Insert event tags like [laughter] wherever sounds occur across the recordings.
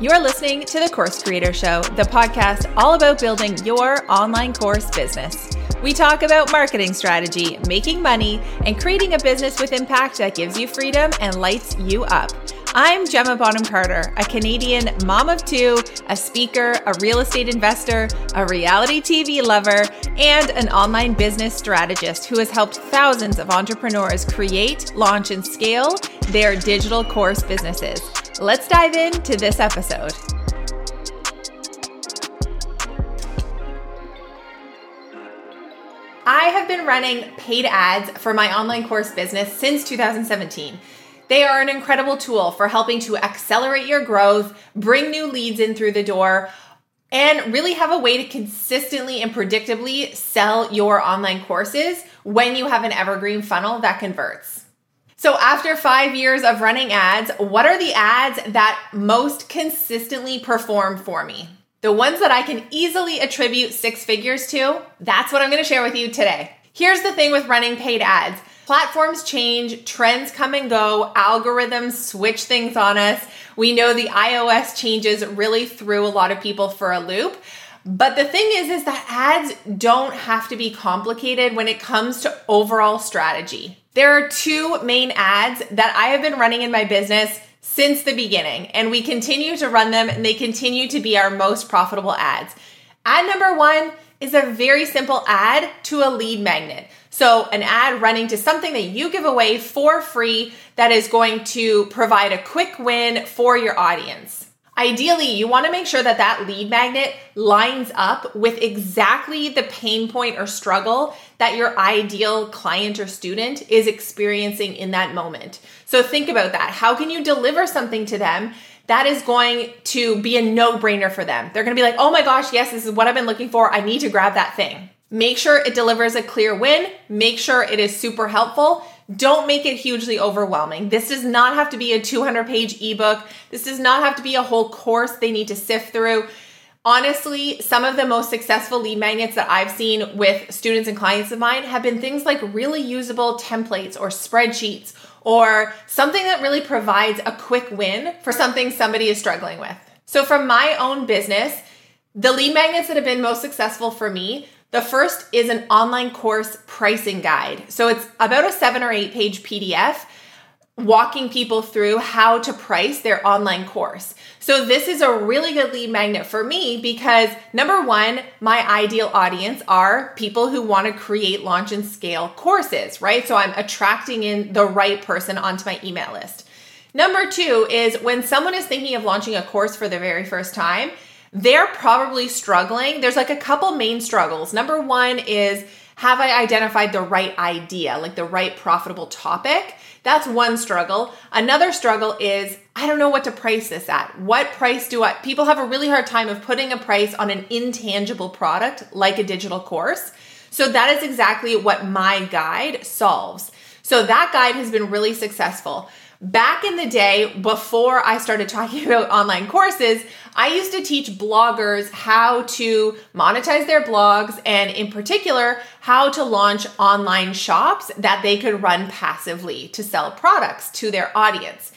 You're listening to The Course Creator Show, the podcast all about building your online course business. We talk about marketing strategy, making money, and creating a business with impact that gives you freedom and lights you up. I'm Gemma Bonham Carter, a Canadian mom of two, a speaker, a real estate investor, a reality TV lover, and an online business strategist who has helped thousands of entrepreneurs create, launch, and scale their digital course businesses. Let's dive into this episode. I have been running paid ads for my online course business since 2017. They are an incredible tool for helping to accelerate your growth, bring new leads in through the door, and really have a way to consistently and predictably sell your online courses when you have an evergreen funnel that converts. So, after five years of running ads, what are the ads that most consistently perform for me? The ones that I can easily attribute six figures to, that's what I'm gonna share with you today. Here's the thing with running paid ads platforms change, trends come and go, algorithms switch things on us. We know the iOS changes really threw a lot of people for a loop. But the thing is, is that ads don't have to be complicated when it comes to overall strategy. There are two main ads that I have been running in my business since the beginning, and we continue to run them, and they continue to be our most profitable ads. Ad number one is a very simple ad to a lead magnet. So, an ad running to something that you give away for free that is going to provide a quick win for your audience. Ideally, you want to make sure that that lead magnet lines up with exactly the pain point or struggle that your ideal client or student is experiencing in that moment. So think about that. How can you deliver something to them that is going to be a no brainer for them? They're going to be like, oh my gosh, yes, this is what I've been looking for. I need to grab that thing. Make sure it delivers a clear win. Make sure it is super helpful. Don't make it hugely overwhelming. This does not have to be a 200 page ebook. This does not have to be a whole course they need to sift through. Honestly, some of the most successful lead magnets that I've seen with students and clients of mine have been things like really usable templates or spreadsheets or something that really provides a quick win for something somebody is struggling with. So, from my own business, the lead magnets that have been most successful for me the first is an online course pricing guide. So it's about a seven or eight page PDF walking people through how to price their online course. So this is a really good lead magnet for me because number one, my ideal audience are people who want to create, launch, and scale courses, right? So I'm attracting in the right person onto my email list. Number two is when someone is thinking of launching a course for the very first time, they're probably struggling. There's like a couple main struggles. Number one is have I identified the right idea, like the right profitable topic? That's one struggle. Another struggle is I don't know what to price this at. What price do I? People have a really hard time of putting a price on an intangible product like a digital course. So that is exactly what my guide solves. So that guide has been really successful. Back in the day, before I started talking [laughs] about online courses, I used to teach bloggers how to monetize their blogs and, in particular, how to launch online shops that they could run passively to sell products to their audience.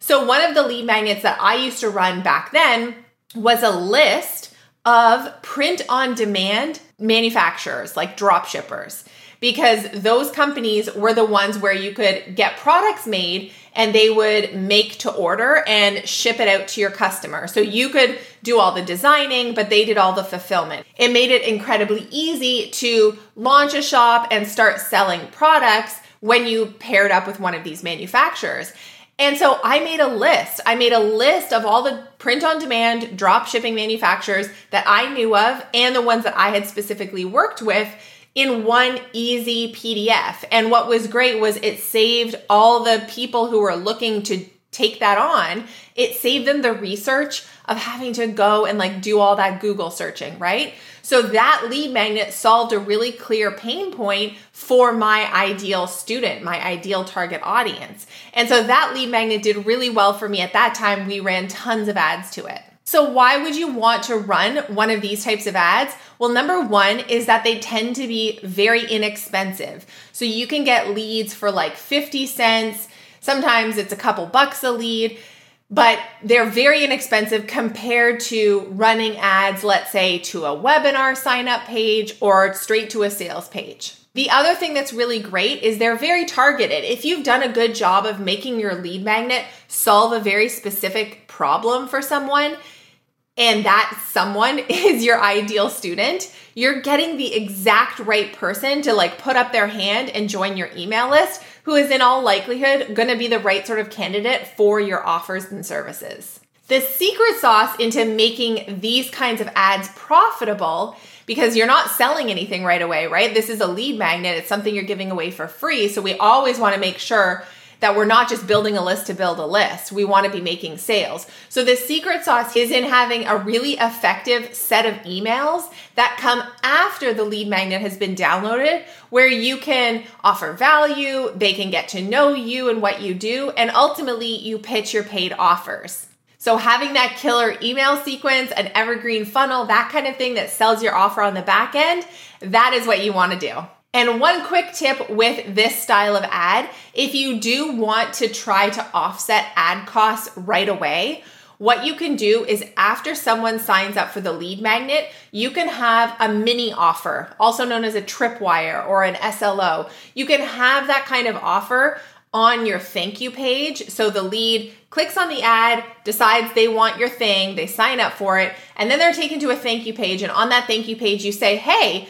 So, one of the lead magnets that I used to run back then was a list of print on demand manufacturers like drop shippers because those companies were the ones where you could get products made and they would make to order and ship it out to your customer. So you could do all the designing, but they did all the fulfillment. It made it incredibly easy to launch a shop and start selling products when you paired up with one of these manufacturers. And so I made a list. I made a list of all the print on demand drop shipping manufacturers that I knew of and the ones that I had specifically worked with in one easy PDF. And what was great was it saved all the people who were looking to take that on, it saved them the research of having to go and like do all that Google searching, right? So that lead magnet solved a really clear pain point for my ideal student, my ideal target audience. And so that lead magnet did really well for me at that time. We ran tons of ads to it. So, why would you want to run one of these types of ads? Well, number one is that they tend to be very inexpensive. So, you can get leads for like 50 cents, sometimes it's a couple bucks a lead. but they're very inexpensive compared to running ads, let's say to a webinar sign up page or straight to a sales page. The other thing that's really great is they're very targeted. If you've done a good job of making your lead magnet solve a very specific problem for someone, and that someone [laughs] is your ideal student, you're getting the exact right person to like put up their hand and join your email list, who is in all likelihood going to be the right sort of candidate for your offers and services. The secret sauce into making these kinds of ads profitable because you're not selling anything right away, right? This is a lead magnet. It's something you're giving away for free. So we always want to make sure that we're not just building a list to build a list. We want to be making sales. So the secret sauce is in having a really effective set of emails that come after the lead magnet has been downloaded where you can offer value, they can get to know you and what you do, and ultimately you pitch your paid offers. So having that killer email sequence, an evergreen funnel, that kind of thing that sells your offer on the back end, that is what you want to do. And one quick tip with this style of ad if you do want to try to offset ad costs right away, what you can do is after someone signs up for the lead magnet, you can have a mini offer, also known as a tripwire or an SLO. You can have that kind of offer on your thank you page. So the lead clicks on the ad, decides they want your thing, they sign up for it, and then they're taken to a thank you page. And on that thank you page, you say, Hey,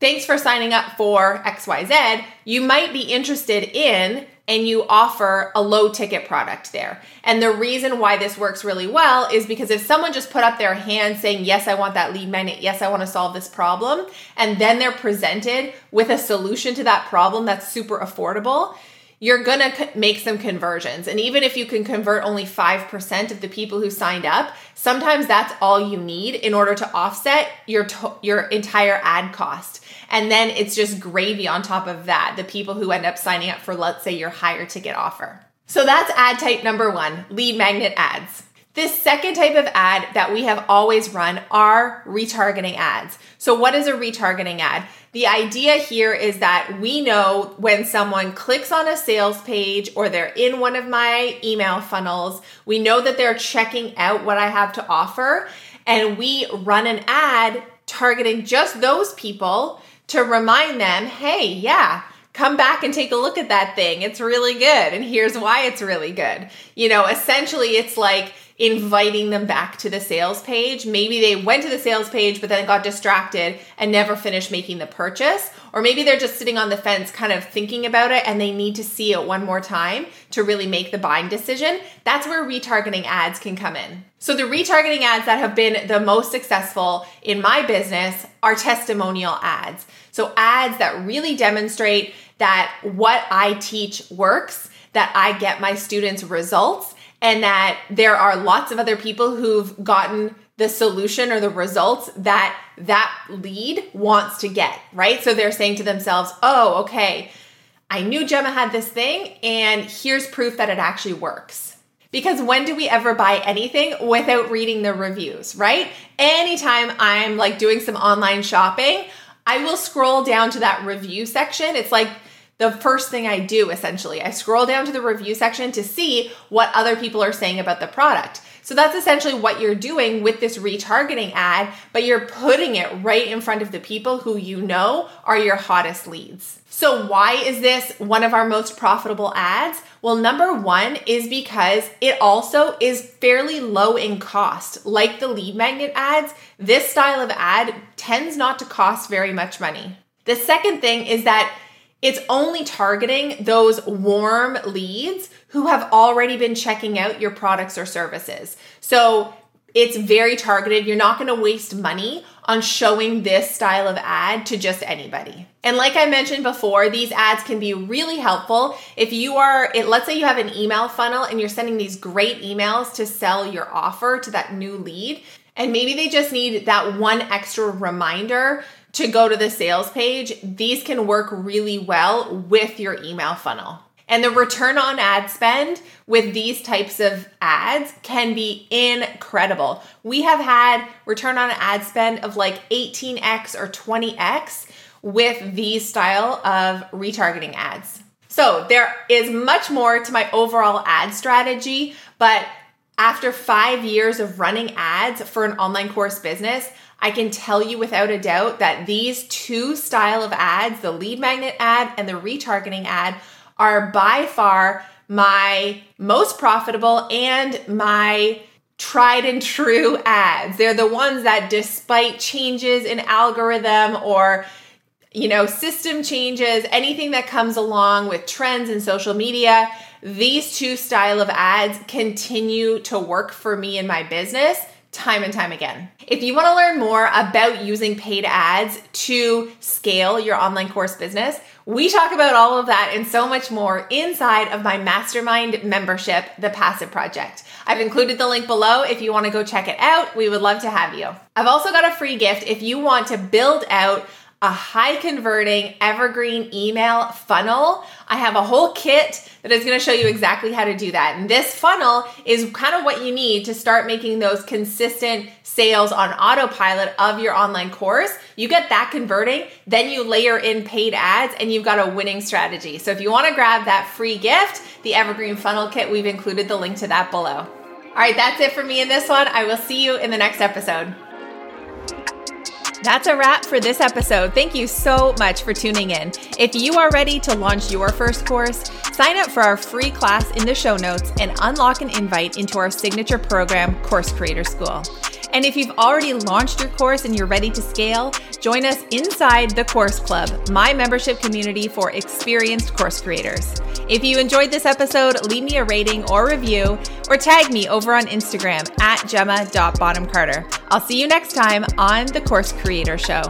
thanks for signing up for XYZ. You might be interested in, and you offer a low ticket product there. And the reason why this works really well is because if someone just put up their hand saying, Yes, I want that lead magnet, yes, I want to solve this problem, and then they're presented with a solution to that problem that's super affordable you're going to make some conversions. And even if you can convert only 5% of the people who signed up, sometimes that's all you need in order to offset your to- your entire ad cost. And then it's just gravy on top of that, the people who end up signing up for let's say your higher ticket offer. So that's ad type number 1, lead magnet ads. This second type of ad that we have always run are retargeting ads. So, what is a retargeting ad? The idea here is that we know when someone clicks on a sales page or they're in one of my email funnels, we know that they're checking out what I have to offer, and we run an ad targeting just those people to remind them hey, yeah, come back and take a look at that thing. It's really good. And here's why it's really good. You know, essentially, it's like, inviting them back to the sales page. Maybe they went to the sales page, but then got distracted and never finished making the purchase. Or maybe they're just sitting on the fence, kind of thinking about it, and they need to see it one more time to really make the buying decision. That's where retargeting ads can come in. So, the retargeting ads that have been the most successful in my business are testimonial ads. So, ads that really demonstrate that what I teach works, that I get my students results and that there are lots of other people who've gotten the solution or the results that that lead wants to get, right? So they're saying to themselves, oh, okay, I knew Gemma had this thing, and here's proof that it actually works. Because when do we ever buy anything without reading the reviews, right? Anytime I'm like doing some online shopping, I will scroll down to that review section. It's like the first thing I do essentially. I scroll down to the review section to see what other people are saying about the product. So that's essentially what you're doing with this retargeting ad, but you're putting it right in front of the people who you know are your hottest leads. So, why is this one of our most profitable ads? Well, number one is because it also is fairly low in cost. Like the lead magnet ads, this style of ad tends not to cost very much money. The second thing is that it's only targeting those warm leads who have already been checking out your products or services. So it's very targeted. You're not going to waste money on showing this style of ad to just anybody. And like I mentioned before, these ads can be really helpful if you are, let's say you have an email funnel and you're sending these great emails to sell your offer to that new lead. And maybe they just need that one extra reminder to go to the sales page, these can work really well with your email funnel. And the return on ad spend with these types of ads can be incredible. We have had return on ad spend of like 18x or 20x with these style of retargeting ads. So there is much more to my overall ad strategy, but After five years of running ads for an online course business, I can tell you without a doubt that these two style of ads, the lead magnet ad and the retargeting ad, are by far my most profitable and my tried and true ads. They're the ones that despite changes in algorithm or you know, system changes, anything that comes along with trends in social media, these two style of ads continue to work for me in my business time and time again. If you want to learn more about using paid ads to scale your online course business, we talk about all of that and so much more inside of my mastermind membership, The Passive Project. I've included the link below if you want to go check it out. We would love to have you. I've also got a free gift if you want to build out a high converting evergreen email funnel. I have a whole kit that is going to show you exactly how to do that. And this funnel is kind of what you need to start making those consistent sales on autopilot of your online course. You get that converting, then you layer in paid ads and you've got a winning strategy. So if you want to grab that free gift, the evergreen funnel kit, we've included the link to that below. All right, that's it for me in this one. I will see you in the next episode. That's a wrap for this episode. Thank you so much for tuning in. If you are ready to launch your first course, sign up for our free class in the show notes and unlock an invite into our signature program, Course Creator School. And if you've already launched your course and you're ready to scale, join us inside the Course Club, my membership community for experienced course creators. If you enjoyed this episode, leave me a rating or review or tag me over on Instagram at gemma.bonhamcarter. I'll see you next time on the Course Creator Show.